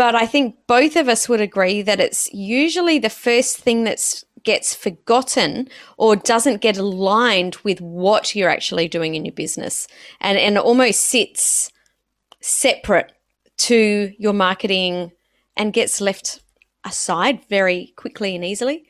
But I think both of us would agree that it's usually the first thing that gets forgotten or doesn't get aligned with what you're actually doing in your business and, and almost sits separate to your marketing and gets left aside very quickly and easily.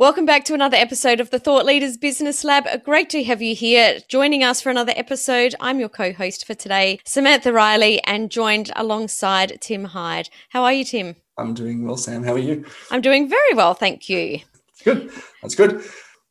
Welcome back to another episode of the Thought Leaders Business Lab. Great to have you here joining us for another episode. I'm your co host for today, Samantha Riley, and joined alongside Tim Hyde. How are you, Tim? I'm doing well, Sam. How are you? I'm doing very well, thank you. Good. That's good.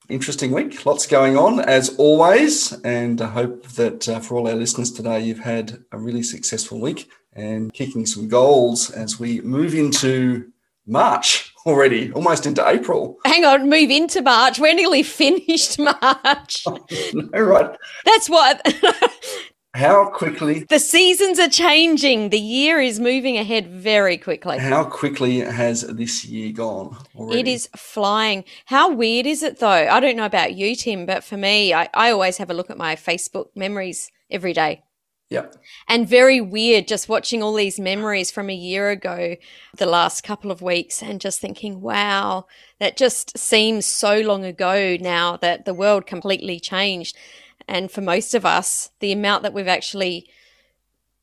Interesting week. Lots going on, as always. And I hope that uh, for all our listeners today, you've had a really successful week and kicking some goals as we move into March already, almost into April. Hang on, move into March. We're nearly finished March. no, right. That's what. How quickly the seasons are changing. The year is moving ahead very quickly. How quickly has this year gone already? It is flying. How weird is it though? I don't know about you, Tim, but for me, I, I always have a look at my Facebook memories every day. Yep. And very weird just watching all these memories from a year ago, the last couple of weeks, and just thinking, wow, that just seems so long ago now that the world completely changed. And for most of us, the amount that we've actually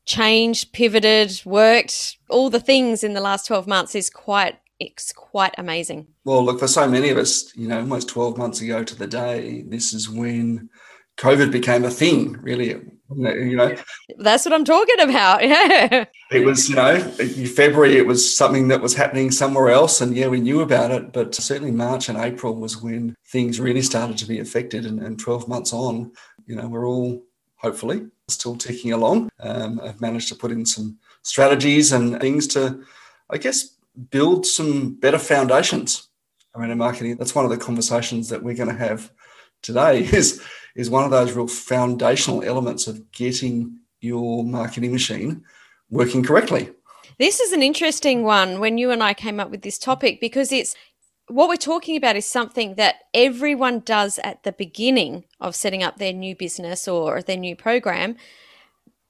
changed, pivoted, worked, all the things in the last 12 months is quite it's quite amazing. Well, look, for so many of us, you know, almost 12 months ago to the day, this is when COVID became a thing, really. You know, that's what I'm talking about. Yeah. It was, you know, in February, it was something that was happening somewhere else. And yeah, we knew about it. But certainly March and April was when things really started to be affected. And, and 12 months on, you know, we're all hopefully still ticking along. Um, I've managed to put in some strategies and things to, I guess, build some better foundations around marketing. That's one of the conversations that we're going to have today is is one of those real foundational elements of getting your marketing machine working correctly. This is an interesting one when you and I came up with this topic because it's what we're talking about is something that everyone does at the beginning of setting up their new business or their new program.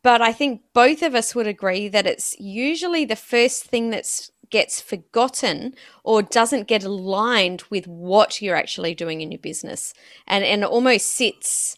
But I think both of us would agree that it's usually the first thing that's gets forgotten or doesn't get aligned with what you're actually doing in your business and and almost sits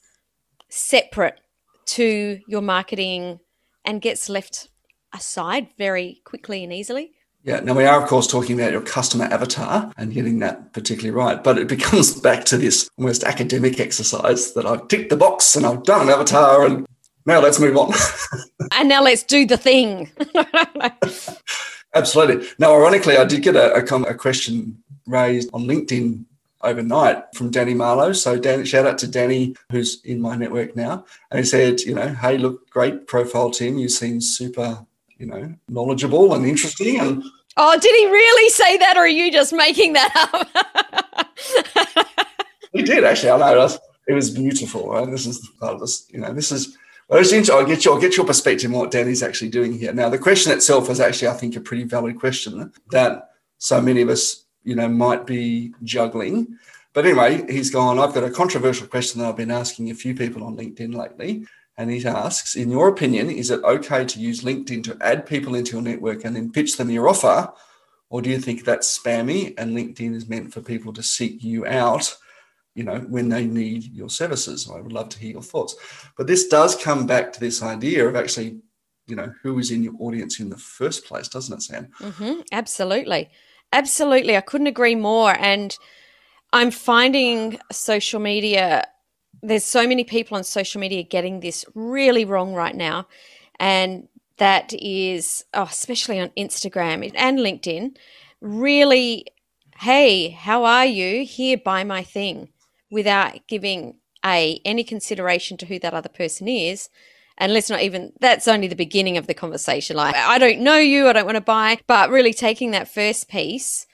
separate to your marketing and gets left aside very quickly and easily yeah, now we are, of course, talking about your customer avatar and getting that particularly right. But it becomes back to this almost academic exercise that I've ticked the box and I've done an avatar and now let's move on. and now let's do the thing. Absolutely. Now, ironically, I did get a, a, a, question raised on LinkedIn overnight from Danny Marlowe. So, Danny, shout out to Danny, who's in my network now. And he said, you know, hey, look, great profile, Tim. You seem super, you know, knowledgeable and interesting. And oh, did he really say that, or are you just making that up? he did actually. I know it was, it was beautiful. Right? This is part of this. You know, this is well, I'll get your I'll get your perspective on what Danny's actually doing here. Now, the question itself is actually, I think, a pretty valid question eh? that so many of us, you know, might be juggling. But anyway, he's gone. I've got a controversial question that I've been asking a few people on LinkedIn lately. And he asks, in your opinion, is it okay to use LinkedIn to add people into your network and then pitch them your offer? Or do you think that's spammy and LinkedIn is meant for people to seek you out you know, when they need your services. I would love to hear your thoughts. But this does come back to this idea of actually, you know, who is in your audience in the first place, doesn't it, Sam? Mm-hmm. Absolutely. Absolutely. I couldn't agree more. And I'm finding social media, there's so many people on social media getting this really wrong right now. And that is, oh, especially on Instagram and LinkedIn, really, hey, how are you? Here, buy my thing without giving a any consideration to who that other person is And let's not even, that's only the beginning of the conversation. Like, I don't know you, I don't want to buy, but really taking that first piece,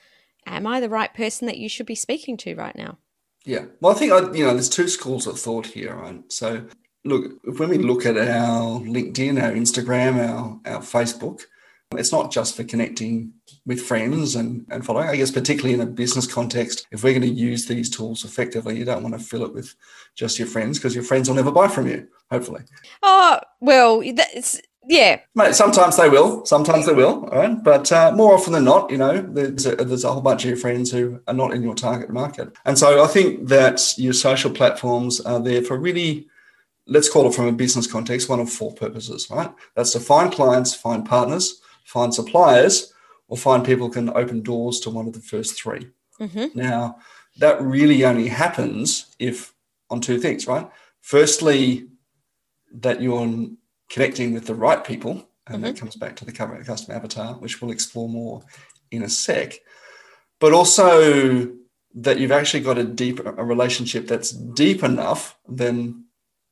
am I the right person that you should be speaking to right now? Yeah. Well, I think, I, you know, there's two schools of thought here, right? So, look, when we look at our LinkedIn, our Instagram, our, our Facebook, it's not just for connecting with friends and, and following. I guess, particularly in a business context, if we're going to use these tools effectively, you don't want to fill it with just your friends because your friends will never buy from you, hopefully. Oh, well, that's. Yeah, Mate, sometimes they will. Sometimes they will. All right, but uh, more often than not, you know, there's a, there's a whole bunch of your friends who are not in your target market, and so I think that your social platforms are there for really let's call it from a business context, one of four purposes, right? That's to find clients, find partners, find suppliers, or find people can open doors to one of the first 3 mm-hmm. Now, that really only happens if on two things, right? Firstly, that you're connecting with the right people, and mm-hmm. that comes back to the customer avatar, which we'll explore more in a sec. But also that you've actually got a deep a relationship that's deep enough than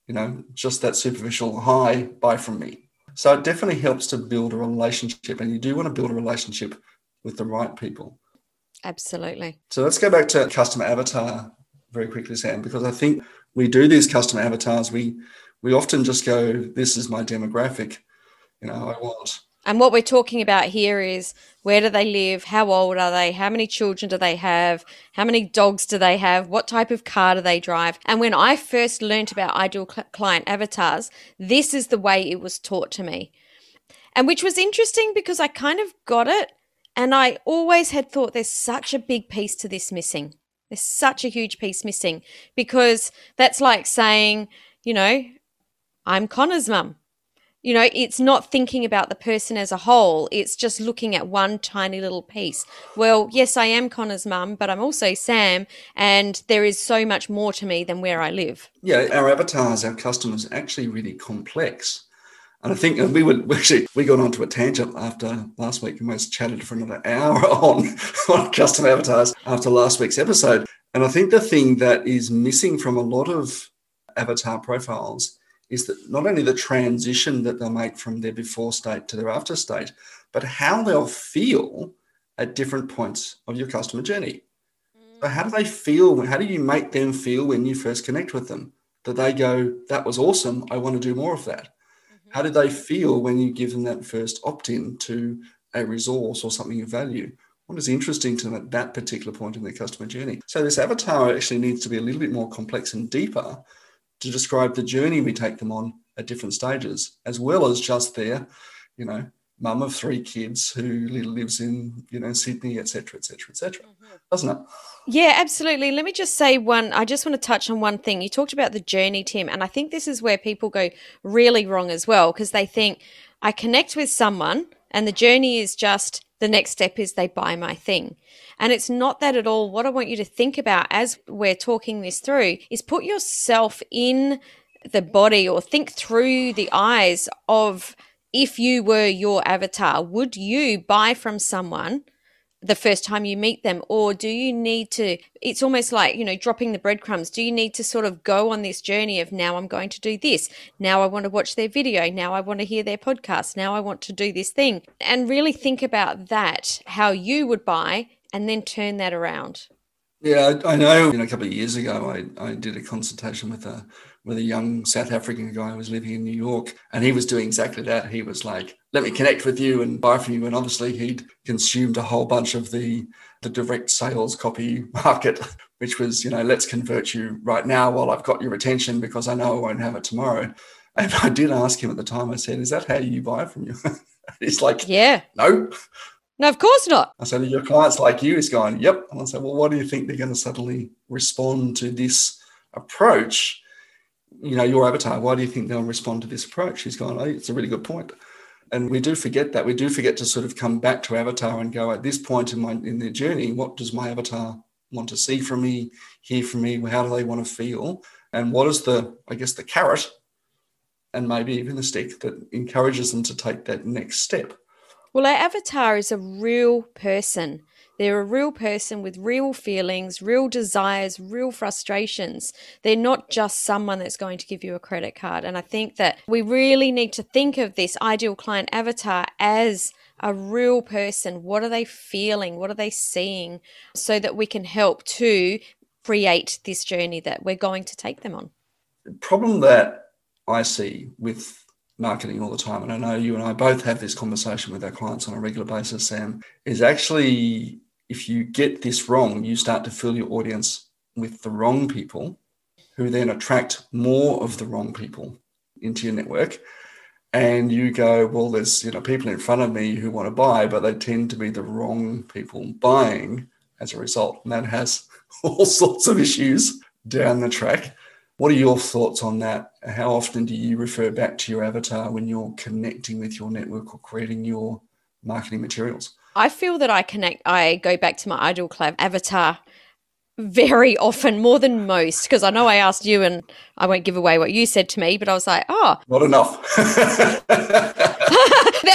you know just that superficial hi buy from me so it definitely helps to build a relationship, and you do want to build a relationship with the right people. Absolutely. So let's go back to customer avatar very quickly, Sam, because I think we do these customer avatars. We we often just go, "This is my demographic," you know. I want and what we're talking about here is where do they live? How old are they? How many children do they have? How many dogs do they have? What type of car do they drive? And when I first learned about ideal client avatars, this is the way it was taught to me. And which was interesting because I kind of got it. And I always had thought there's such a big piece to this missing. There's such a huge piece missing because that's like saying, you know, I'm Connor's mum you know, it's not thinking about the person as a whole. It's just looking at one tiny little piece. Well, yes, I am Connor's mum, but I'm also Sam, and there is so much more to me than where I live. Yeah, our avatars, our customers, actually really complex. And I think we would actually we got onto a tangent after last week. We almost chatted for another hour on, on custom avatars after last week's episode. And I think the thing that is missing from a lot of avatar profiles is that not only the transition that they'll make from their before state to their after state, but how they'll feel at different points of your customer journey. So, how do they feel? How do you make them feel when you first connect with them? That they go, That was awesome. I want to do more of that. Mm-hmm. How do they feel when you give them that first opt in to a resource or something of value? What is interesting to them at that particular point in their customer journey? So, this avatar actually needs to be a little bit more complex and deeper to describe the journey we take them on at different stages, as well as just their, you know, mum of three kids who lives in, you know, Sydney, etc., etc., etc. Doesn't it? Yeah, absolutely. Let me just say one. I just want to touch on one thing. You talked about the journey, Tim, and I think this is where people go really wrong as well because they think I connect with someone and the journey is just the next step is they buy my thing. And it's not that at all. What I want you to think about as we're talking this through is put yourself in the body or think through the eyes of if you were your avatar, would you buy from someone the first time you meet them or do you need to it's almost like you know dropping the breadcrumbs. Do you need to sort of go on this journey of now i'm going to do this. Now i want to watch their video. Now i want to hear their podcast. Now i want to do this thing. And really think about that how you would buy and then turn that around. Yeah i know you know a couple of years ago i, I did a consultation with a with a young South African guy who was living in New York, and he was doing exactly that. He was like, "Let me connect with you and buy from you," and obviously he'd consumed a whole bunch of the the direct sales copy market, which was, you know, let's convert you right now while I've got your attention because I know I won't have it tomorrow. And I did ask him at the time. I said, "Is that how you buy from you?" He's like, "Yeah, no." No, of course not. I said, your clients like you? He's going, yep. And I said, well, what do you think they're going to suddenly respond to this approach? you know, your avatar, why do you think they'll respond to this approach? He's going, oh, it's a really good point. And we do forget that. We do forget to sort of come back to avatar and go, at this point in my in their journey, what does my avatar want to see from me, hear from me? How do they want to feel? And what is the, I guess, the carrot and maybe even the stick that encourages them to take that next step? Well, our avatar is a real person They're a real person with real feelings, real desires, real frustrations. They're not just someone that's going to give you a credit card. And I think that we really need to think of this ideal client avatar as a real person. What are they feeling? What are they seeing? So that we can help to create this journey that we're going to take them on. The problem that I see with marketing all the time, and I know you and I both have this conversation with our clients on a regular basis, Sam, is actually if you get this wrong, you start to fill your audience with the wrong people who then attract more of the wrong people into your network. And you go, well, there's you know people in front of me who want to buy, but they tend to be the wrong people buying as a result. And that has all sorts of issues down the track. What are your thoughts on that? How often do you refer back to your avatar when you're connecting with your network or creating your marketing materials? I feel that I connect, I go back to my ideal client avatar very often, more than most, because I know I asked you and I won't give away what you said to me, but I was like, oh. Not enough. that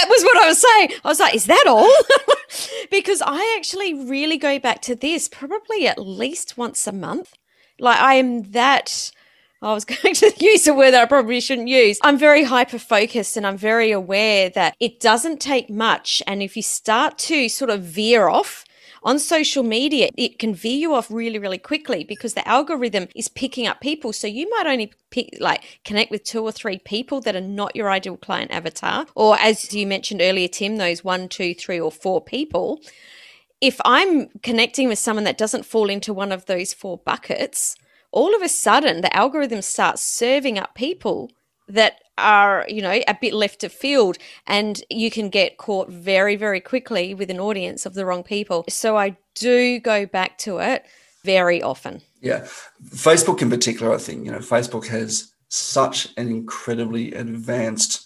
was what I was saying. I was like, is that all? because I actually really go back to this probably at least once a month. Like I am that I was going to use a word that I probably shouldn't use. I'm very hyper focused and I'm very aware that it doesn't take much. And if you start to sort of veer off, on social media, it can veer you off really, really quickly because the algorithm is picking up people. So you might only pick, like, connect with two or three people that are not your ideal client avatar. Or as you mentioned earlier, Tim, those one, two, three, or four people. If I'm connecting with someone that doesn't fall into one of those four buckets, all of a sudden the algorithm starts serving up people that are you know a bit left of field and you can get caught very very quickly with an audience of the wrong people. So i do go back to it very often. Yeah. Facebook in particular i think you know facebook has such an incredibly advanced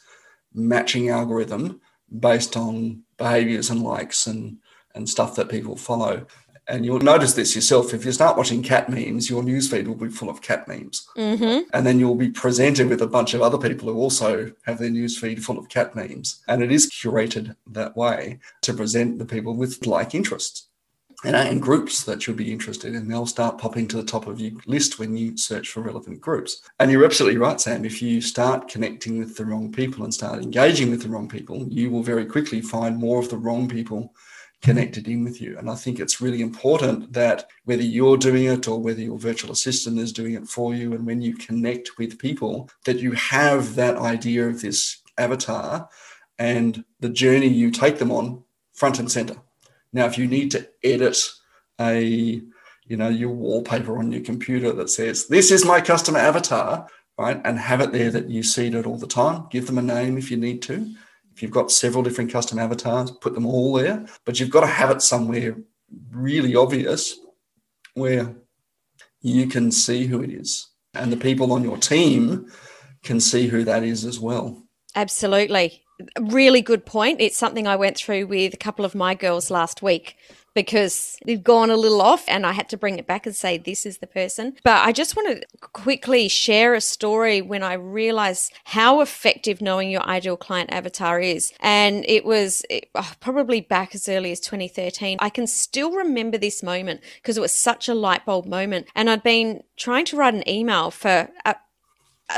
matching algorithm based on behaviors and likes and and stuff that people follow and you'll notice this yourself. If you start watching cat memes, your newsfeed will be full of cat memes. Mm-hmm. And then you'll be presented with a bunch of other people who also have their newsfeed full of cat memes. And it is curated that way to present the people with like interests and, and groups that you'll be interested in. They'll start popping to the top of your list when you search for relevant groups. And you're absolutely right, Sam. If you start connecting with the wrong people and start engaging with the wrong people, you will very quickly find more of the wrong people connected in with you. And I think it's really important that whether you're doing it or whether your virtual assistant is doing it for you, and when you connect with people, that you have that idea of this avatar and the journey you take them on front and center. Now, if you need to edit a you know your wallpaper on your computer that says this is my customer avatar right and have it there that you see it all the time give them a name if you need to if you've got several different custom avatars, put them all there, but you've got to have it somewhere really obvious where you can see who it is and the people on your team can see who that is as well. Absolutely. Really good point. It's something I went through with a couple of my girls last week because they've gone a little off and I had to bring it back and say, this is the person. But I just want to quickly share a story when I realized how effective knowing your ideal client avatar is. And it was oh, probably back as early as 2013. I can still remember this moment because it was such a light bulb moment. And I'd been trying to write an email for a,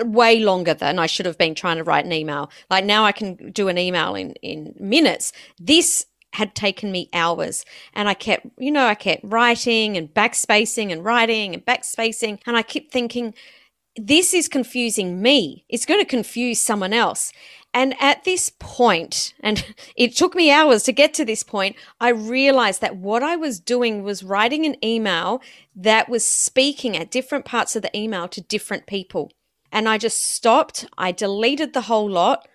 way longer than I should have been trying to write an email. Like now I can do an email in, in minutes. This had taken me hours. And I kept, you know, I kept writing and backspacing and writing and backspacing. And I kept thinking, this is confusing me. It's going to confuse someone else. And at this point, and it took me hours to get to this point, I realized that what I was doing was writing an email that was speaking at different parts of the email to different people. And I just stopped, I deleted the whole lot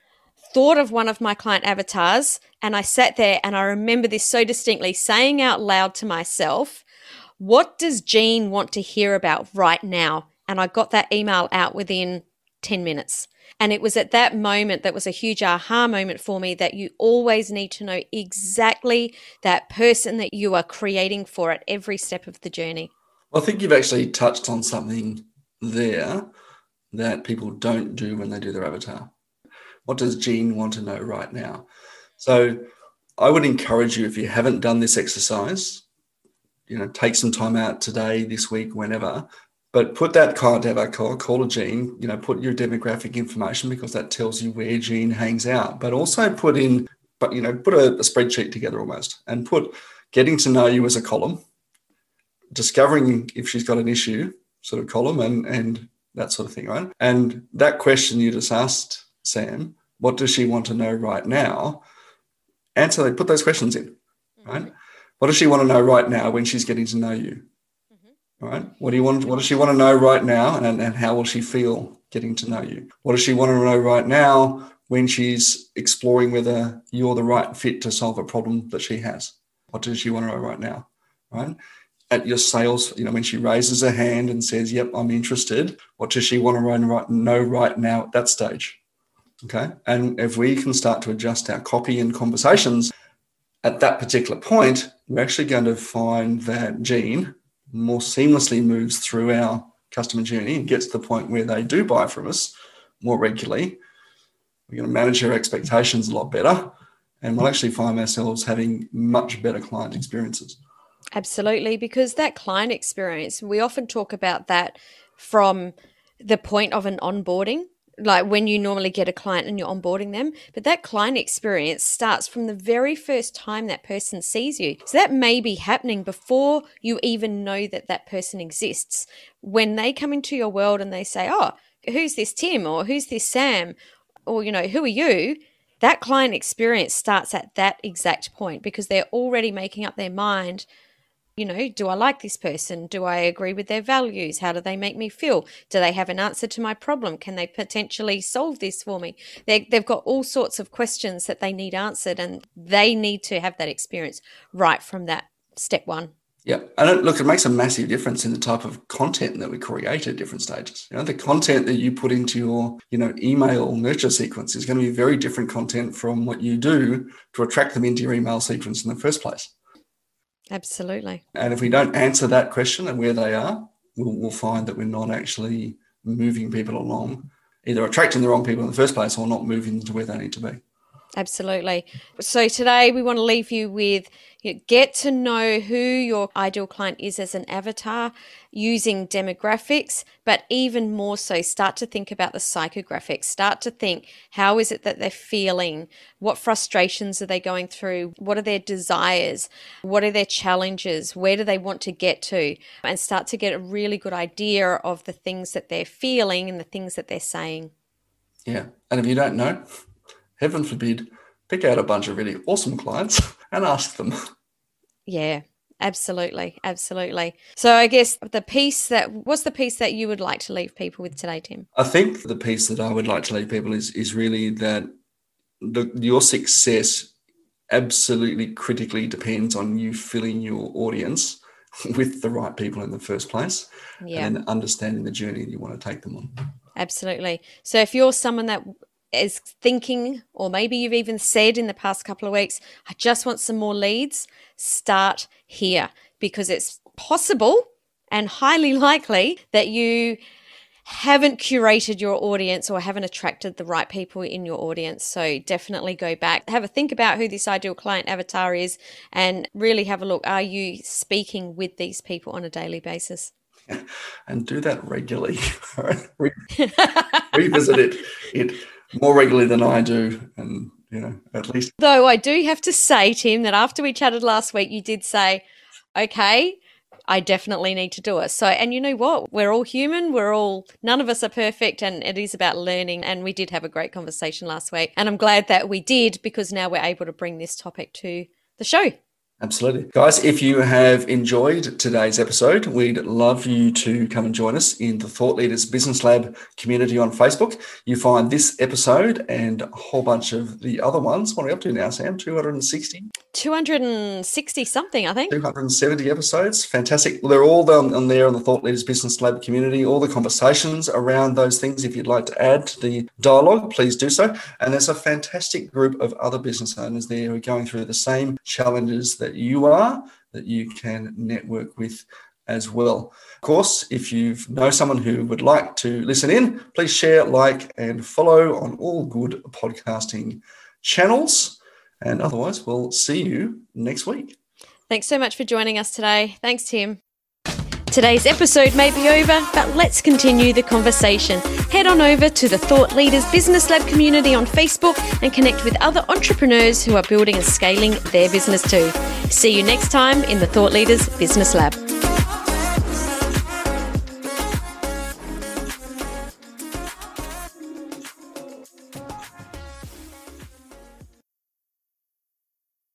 thought of one of my client avatars and I sat there and I remember this so distinctly saying out loud to myself, What does Jean want to hear about right now? And I got that email out within 10 minutes. And it was at that moment that was a huge aha moment for me that you always need to know exactly that person that you are creating for at every step of the journey. Well, I think you've actually touched on something there that people don't do when they do their avatar. What does Jean want to know right now? So I would encourage you, if you haven't done this exercise, you know, take some time out today, this week, whenever. But put that card dev call, call a Jean, you know, put your demographic information because that tells you where Jean hangs out. But also put in, but you know, put a, a spreadsheet together almost and put getting to know you as a column, discovering if she's got an issue sort of column and and that sort of thing, right? And that question you just asked, Sam, what does she want to know right now? Answer, They put those questions in, right? Mm-hmm. What does she want to know right now when she's getting to know you? Mm-hmm. Right? What do you want? What does she want to know right now? And, and how will she feel getting to know you? What does she want to know right now when she's exploring whether you're the right fit to solve a problem that she has? What does she want to know right now? Right? At your sales, you know, when she raises her hand and says, Yep, I'm interested, what does she want to know right now at that stage? Okay. And if we can start to adjust our copy and conversations at that particular point, we're actually going to find that Jean more seamlessly moves through our customer journey and gets to the point where they do buy from us more regularly. We're going to manage our expectations a lot better and we'll actually find ourselves having much better client experiences. Absolutely, because that client experience, we often talk about that from the point of an onboarding like when you normally get a client and you're onboarding them. But that client experience starts from the very first time that person sees you. So that may be happening before you even know that that person exists. When they come into your world and they say, Oh, who's this Tim? Or who's this Sam? Or, you know, who are you? That client experience starts at that exact point because they're already making up their mind you know, do I like this person? Do I agree with their values? How do they make me feel? Do they have an answer to my problem? Can they potentially solve this for me? they they've got all sorts of questions that they need answered, and they need to have that experience right from that step one. Yeah, and look, it makes a massive difference in the type of content that we create at different stages. You know, the content that you put into your, you know, email nurture sequence is going to be very different content from what you do to attract them into your email sequence in the first place. Absolutely. And if we don't answer that question and where they are, we'll, we'll find that we're not actually moving people along, either attracting the wrong people in the first place or not moving them to where they need to be. Absolutely. So today we want to leave you with you know, get to know who your ideal client is as an avatar using demographics, but even more so, start to think about the psychographics. Start to think how is it that they're feeling? What frustrations are they going through? What are their desires? What are their challenges? Where do they want to get to? And start to get a really good idea of the things that they're feeling and the things that they're saying. Yeah. And if you don't know, heaven forbid, pick out a bunch of really awesome clients and ask them. Yeah, absolutely. Absolutely. So I guess the piece that what's the piece that you would like to leave people with today, Tim? I think the piece that I would like to leave people is is really that the, your success absolutely critically depends on you filling your audience with the right people in the first place yeah. and understanding the journey you want to take them on. Absolutely. So if you're someone that is thinking, or maybe you've even said in the past couple of weeks, I just want some more leads, start here because it's possible and highly likely that you haven't curated your audience or haven't attracted the right people in your audience. So definitely go back, have a think about who this ideal client avatar is, and really have a look. Are you speaking with these people on a daily basis? And do that regularly. Revisit it. It more regularly than I do, and you know, at least. Though I do have to say, Tim, that after we chatted last week, you did say, "Okay, I definitely need to do it." So, and you know what? We're all human. We're all none of us are perfect, and it is about learning. And we did have a great conversation last week, and I'm glad that we did because now we're able to bring this topic to the show. Absolutely. Guys, if you have enjoyed today's episode, we'd love you to come and join us in the Thought Leaders Business Lab community on Facebook. You find this episode and a whole bunch of the other ones. What are we up to now, Sam? 260? 260 something, I think. 270 episodes. Fantastic. They're all on, on there on the Thought Leaders Business Lab community, all the conversations around those things. If you'd like to add to the dialogue, please do so. And there's a fantastic group of other business owners there who are going through the same challenges that that you are that you can network with as well. Of course, if you know someone who would like to listen in, please share, like, and follow on all good podcasting channels. And otherwise, we'll see you next week. Thanks so much for joining us today. Thanks, Tim. Today's episode may be over, but let's continue the conversation. Head on over to the Thought Leaders Business Lab community on Facebook and connect with other entrepreneurs who are building and scaling their business too. See you next time in the Thought Leaders Business Lab.